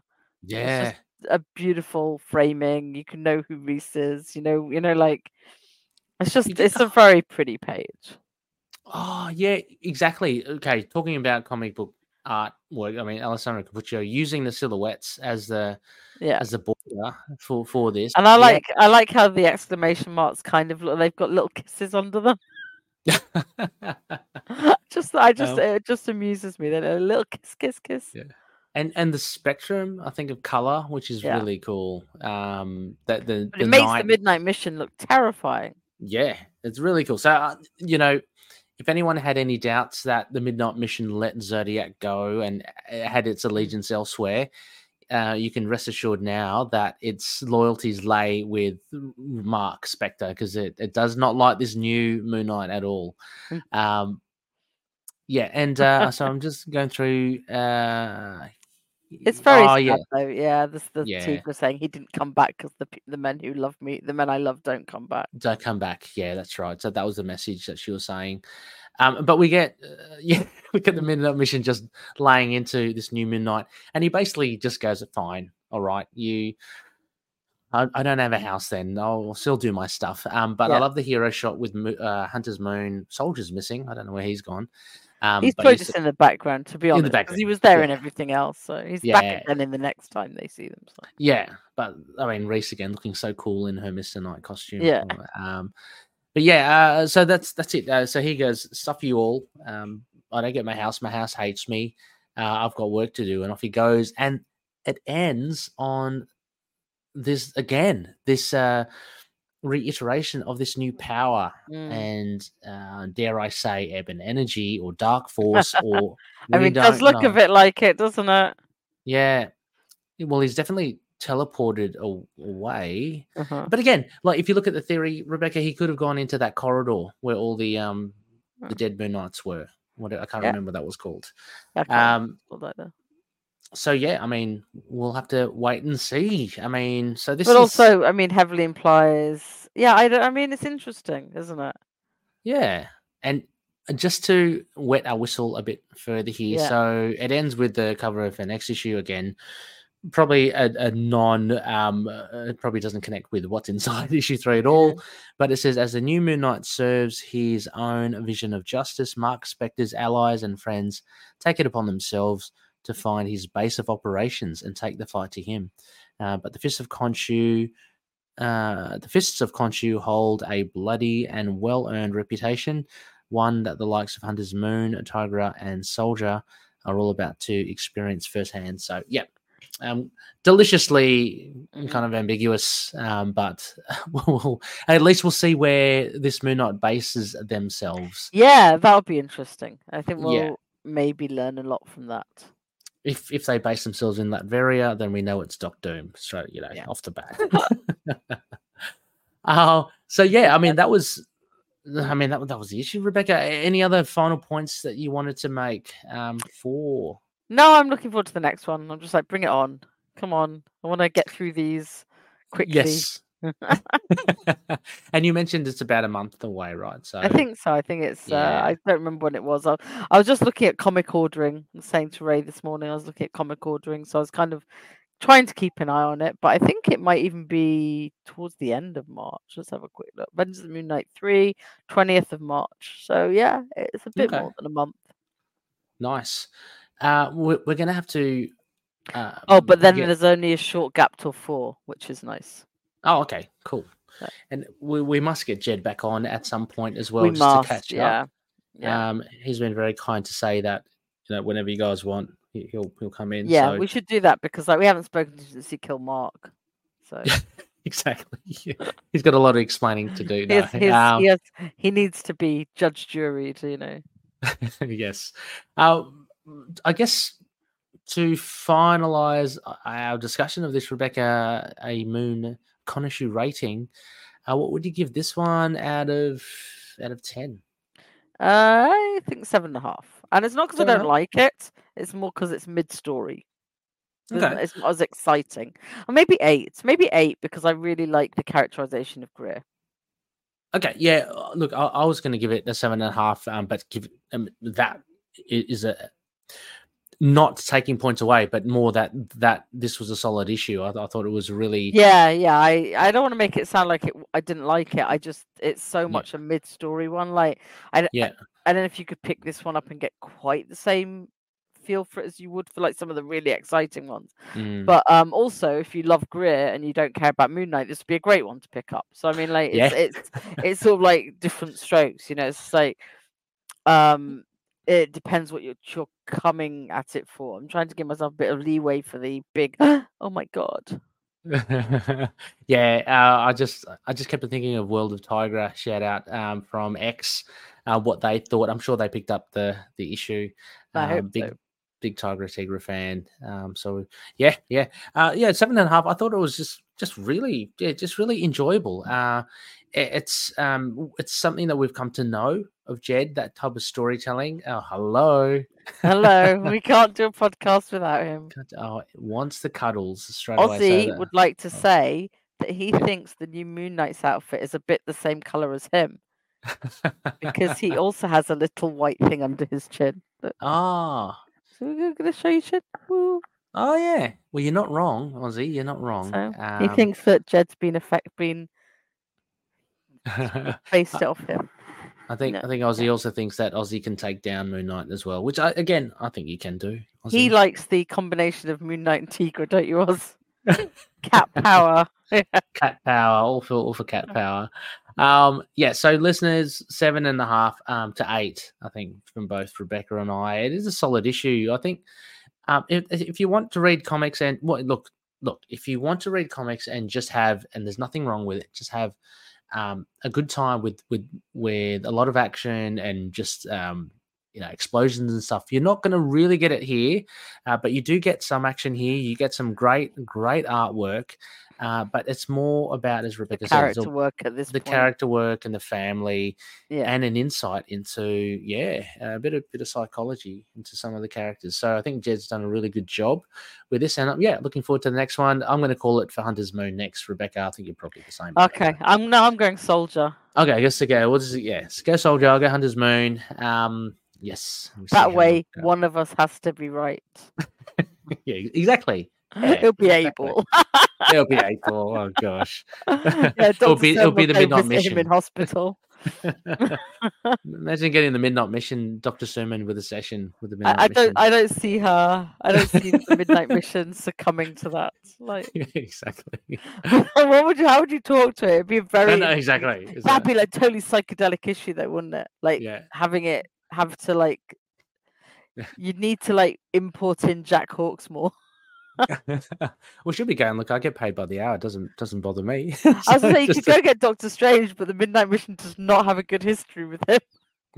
Yeah, a beautiful framing. You can know who Reese is. You know, you know, like it's just it's a very pretty page. Oh yeah, exactly. Okay, talking about comic book art work. I mean, Alessandro Cappuccio using the silhouettes as the yeah as the border for for this. And I like yeah. I like how the exclamation marks kind of look. They've got little kisses under them. just I just um, it just amuses me that a little kiss kiss kiss. Yeah and and the spectrum i think of color which is yeah. really cool um that the, but it makes night... the midnight mission look terrifying yeah it's really cool so uh, you know if anyone had any doubts that the midnight mission let zodiac go and uh, had its allegiance elsewhere uh, you can rest assured now that its loyalties lay with Mark Spector because it, it does not like this new Moon Knight at all. Mm. Um, Yeah, and uh, so I'm just going through. Uh, it's very oh, sad yeah. though. Yeah, this the yeah. Tigra saying he didn't come back because the the men who love me, the men I love, don't come back. Don't come back. Yeah, that's right. So that was the message that she was saying. Um, but we get uh, yeah, we get the Midnight Mission just laying into this new Midnight, and he basically just goes, "Fine, all right, you." I, I don't have a house then. I'll still do my stuff. Um, but yeah. I love the hero shot with uh, Hunter's Moon. Soldier's missing. I don't know where he's gone. Um, he's probably just in the background, to be honest, because he was there yeah. in everything else. So he's yeah. back again in the next time they see them. So. Yeah, but I mean, Reese again looking so cool in her Mister Knight costume. Yeah. Um, but yeah, uh, so that's that's it. Uh, so he goes, "Stuff you all. Um, I don't get my house. My house hates me. Uh, I've got work to do." And off he goes, and it ends on this again. This uh, reiteration of this new power mm. and uh, dare I say ebon energy or dark force or I mean it does look know. a bit like it doesn't it yeah well he's definitely teleported away uh-huh. but again like if you look at the theory Rebecca he could have gone into that corridor where all the um the dead moon knights were what I can't yeah. remember that was called um so yeah, I mean, we'll have to wait and see. I mean, so this, but is... also, I mean, heavily implies. Yeah, I, I mean, it's interesting, isn't it? Yeah, and just to wet our whistle a bit further here, yeah. so it ends with the cover of the next issue again. Probably a, a non, um, uh, probably doesn't connect with what's inside issue three at all. But it says, as the new Moon Knight serves his own vision of justice, Mark Spector's allies and friends take it upon themselves to find his base of operations and take the fight to him. Uh, but the Fists of Khonshu, uh, the Fists of Khonshu hold a bloody and well-earned reputation, one that the likes of Hunter's Moon, Tigra, and Soldier are all about to experience firsthand. So, yeah, um, deliciously mm-hmm. kind of ambiguous, um, but we'll, at least we'll see where this Moon Knight bases themselves. Yeah, that'll be interesting. I think we'll yeah. maybe learn a lot from that if if they base themselves in Latveria, then we know it's Doc Doom So you know, yeah. off the bat. uh, so yeah, I mean that was I mean that that was the issue. Rebecca, any other final points that you wanted to make um for No, I'm looking forward to the next one. I'm just like bring it on. Come on. I want to get through these quickly. Yes. and you mentioned it's about a month away, right? So I think so. I think it's. Yeah. Uh, I don't remember when it was. I, I was just looking at comic ordering. saying to Rey this morning, I was looking at comic ordering, so I was kind of trying to keep an eye on it. But I think it might even be towards the end of March. Let's have a quick look. Vengeance of the Moon Knight 3, 20th of March. So yeah, it's a bit okay. more than a month. Nice. Uh, we're, we're gonna have to. Uh, oh, but then get... there's only a short gap till four, which is nice. Oh, okay, cool. And we, we must get Jed back on at some point as well, we just must, to catch yeah. up. Yeah. Um, he's been very kind to say that you know whenever you guys want, he'll he'll come in. Yeah, so. we should do that because like we haven't spoken to since he killed Mark. So exactly, he's got a lot of explaining to do. Now. His, um, he, has, he needs to be judge jury to you know. yes, uh, I guess to finalize our discussion of this, Rebecca, a Moon Khonshu rating, uh, what would you give this one out of out of ten? Uh, I think seven and a half, and it's not because I don't like it; it's more because it's mid-story. Okay. It's not as exciting, or maybe eight, maybe eight because I really like the characterization of Greer. Okay, yeah. Uh, look, I, I was going to give it a seven and a half, um, but give um, that is a not taking points away, but more that that this was a solid issue. I, I thought it was really yeah, yeah. I I don't want to make it sound like it. I didn't like it. I just it's so much yeah. a mid story one. Like I yeah. I, I don't know if you could pick this one up and get quite the same feel for it as you would for like some of the really exciting ones. Mm. But um also if you love Greer and you don't care about Moon Knight, this would be a great one to pick up. So I mean like it's yeah. it's, it's sort of like different strokes, you know, it's like um it depends what you're, you're coming at it for. I'm trying to give myself a bit of leeway for the big. oh my god. yeah, uh, I just I just kept thinking of World of Tigra shout out um, from X, uh, what they thought. I'm sure they picked up the the issue. I hope um, big so. big Tigra Tigra fan. Um, so yeah, yeah, uh, yeah, seven and a half. I thought it was just just really yeah, just really enjoyable. Uh, it, it's um it's something that we've come to know of Jed, that type of storytelling. Oh, hello. Hello. we can't do a podcast without him. Oh, wants the cuddles straight Ozzy away. would like to oh. say that he thinks the new Moon Knight's outfit is a bit the same color as him. because he also has a little white thing under his chin. Ah. So we're going to show you chin. Woo. Oh yeah. Well, you're not wrong, Ozzy. You're not wrong. So um, he thinks that Jed's been effect been based off him. I think no. I think Ozzy also thinks that Ozzy can take down Moon Knight as well, which I, again I think he can do. He likes the combination of Moon Knight and Tigra, don't you, Oz? cat power. cat power, all for all for cat power. Um, yeah, so listeners, seven and a half um, to eight, I think, from both Rebecca and I. It is a solid issue. I think um, if, if you want to read comics and what well, look, look, if you want to read comics and just have, and there's nothing wrong with it, just have um, a good time with with with a lot of action and just um, you know explosions and stuff. You're not going to really get it here, uh, but you do get some action here. You get some great great artwork. Uh, but it's more about, as Rebecca the character said, work at this the point. character work and the family, yeah. and an insight into yeah a bit of bit of psychology into some of the characters. So I think Jed's done a really good job with this, and I'm, yeah, looking forward to the next one. I'm going to call it for Hunter's Moon next. Rebecca, I think you're probably the same. Okay, I'm no, I'm going Soldier. Okay, I guess to go. What is it? Yeah, go Soldier. I'll go Hunter's Moon. Um, yes. That way, one of us has to be right. yeah, exactly. Yeah, It'll be exactly. able. It'll be April. Oh gosh. Yeah, it'll be it'll be the midnight mission in hospital. Imagine getting the midnight mission, Doctor Sterman with a session with the midnight I, I don't. I don't see her. I don't see the midnight mission succumbing to that. Like exactly. what would you? How would you talk to it? It'd be a very no, exactly. That'd that... be like totally psychedelic issue, though, wouldn't it? Like yeah. having it have to like. You'd need to like import in Jack Hawksmoor. we should be going. Look, I get paid by the hour. It doesn't doesn't bother me. so I was saying you could go get Doctor Strange, but the Midnight Mission does not have a good history with him.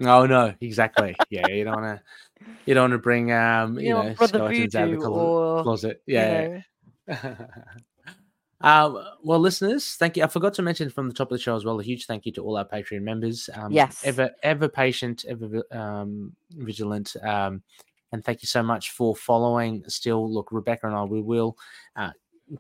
Oh no, exactly. Yeah, you don't want to. You don't want to bring um, you, you know, skeletons out of the closet. Or, closet. Yeah. You know. um, well, listeners, thank you. I forgot to mention from the top of the show as well. A huge thank you to all our Patreon members. Um, yes, ever ever patient, ever um, vigilant. Um, and thank you so much for following. Still, look, Rebecca and I, we will uh,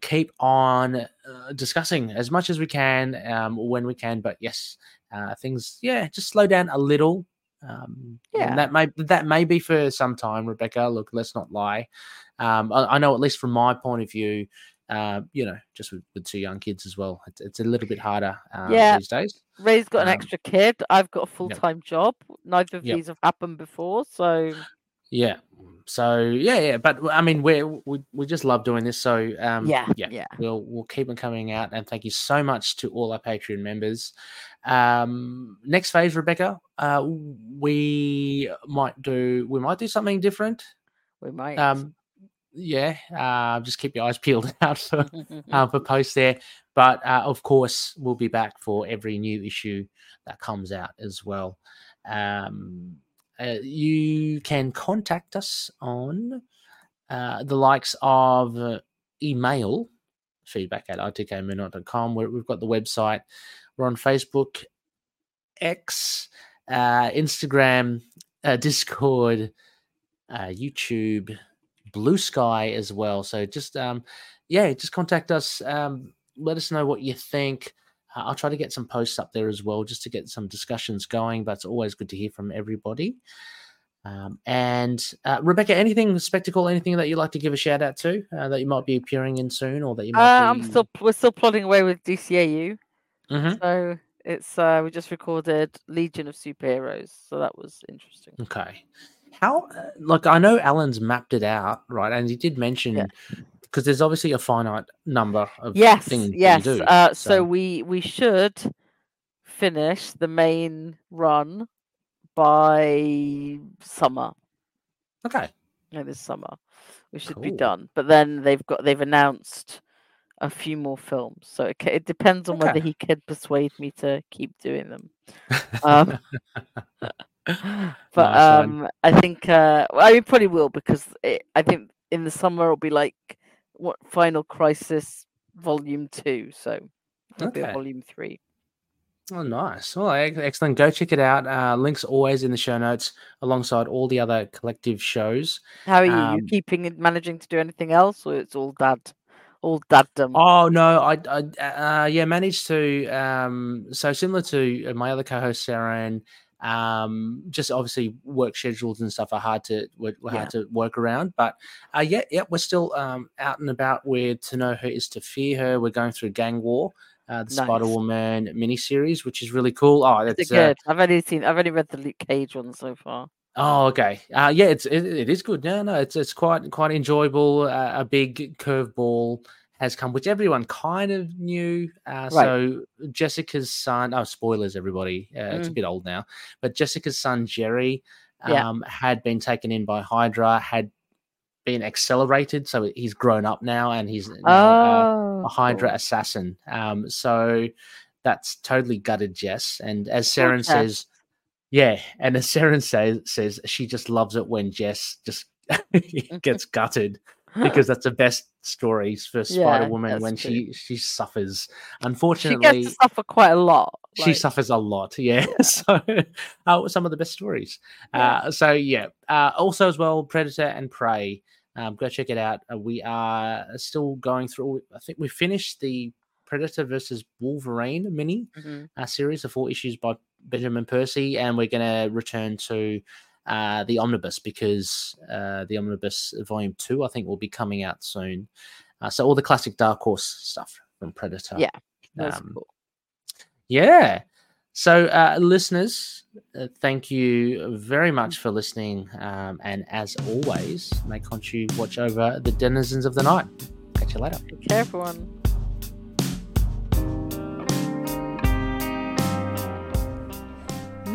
keep on uh, discussing as much as we can um, when we can. But yes, uh, things, yeah, just slow down a little. Um, yeah, that may that may be for some time, Rebecca. Look, let's not lie. Um, I, I, know, at least from my point of view, uh, you know, just with, with, two young kids as well, it's, it's a little bit harder um, yeah. these days. Rey's got an um, extra kid. I've got a full time job. Neither of these have happened before, so yeah. So yeah, yeah, but I mean, we we we just love doing this. So um, yeah, yeah, yeah, we'll we'll keep them coming out, and thank you so much to all our Patreon members. Um, next phase, Rebecca, uh, we might do we might do something different. We might. Um, yeah, uh, just keep your eyes peeled out for uh, for posts there. But uh, of course, we'll be back for every new issue that comes out as well. Um, uh, you can contact us on uh, the likes of uh, email feedback at itkmoonlight.com. We've got the website. We're on Facebook, X, uh, Instagram, uh, Discord, YouTube, Blue Sky as well. So just um, yeah, just contact us. Um, let us know what you think. Uh, I'll try to get some posts up there as well, just to get some discussions going. But it's always good to hear from everybody. Um, and uh, Rebecca, anything spectacle, anything that you'd like to give a shout out to uh, that you might be appearing in soon, or that you might? Uh, be... I'm still we're still plodding away with DCAU. Mm-hmm. So it's uh, we just recorded Legion of Superheroes, so that was interesting. Okay, how uh, like I know Alan's mapped it out, right? And he did mention yeah because there's obviously a finite number of yes, things yes. Do, uh, so. so. we we should finish the main run by summer. Okay. Yeah, this summer we should cool. be done. But then they've got they've announced a few more films, so it, it depends on okay. whether he can persuade me to keep doing them. Um, but nice um, I think uh, I mean, probably will because it, I think in the summer it'll be like what Final Crisis Volume Two, so okay. volume three. Oh, nice. Well, excellent. Go check it out. Uh, links always in the show notes alongside all the other collective shows. How are you? Um, you keeping it, managing to do anything else, or it's all dad, all daddom? Oh no, I, I uh, yeah, managed to. Um, so similar to my other co-host Sarah and um, just obviously work schedules and stuff are hard to were, hard yeah. to work around. But uh, yeah, yeah, we're still um, out and about where to know her is to fear her. We're going through gang war uh, the nice. Spider Woman miniseries, which is really cool. Oh, that's uh, good. I've only seen, I've only read the Luke Cage one so far. Oh, okay. Uh, yeah, it's it, it is good. No, no, it's it's quite quite enjoyable. Uh, a big curveball has come, which everyone kind of knew. Uh, right. So Jessica's son. Oh, spoilers, everybody. Uh, mm. It's a mm. bit old now, but Jessica's son Jerry um, yeah. had been taken in by Hydra. Had been accelerated, so he's grown up now, and he's now, oh. uh, a Hydra assassin. Um, so that's totally gutted Jess. And as Saren okay. says, yeah, and as Saren says, says she just loves it when Jess just gets gutted because that's the best stories for Spider Woman when true. she she suffers. Unfortunately, she gets to suffer quite a lot. Like... She suffers a lot. Yeah. yeah. so, uh, some of the best stories. Yeah. Uh, so yeah. Uh, also as well, Predator and Prey. Um, go check it out. Uh, we are still going through. I think we finished the Predator versus Wolverine mini mm-hmm. uh, series of four issues by Benjamin Percy, and we're going to return to uh, the omnibus because uh, the omnibus volume two, I think, will be coming out soon. Uh, so all the classic Dark Horse stuff from Predator. Yeah, um, cool. Yeah. So, uh, listeners, uh, thank you very much for listening. Um, and as always, may Khonshu watch over the denizens of the night. Catch you later. Take care, everyone.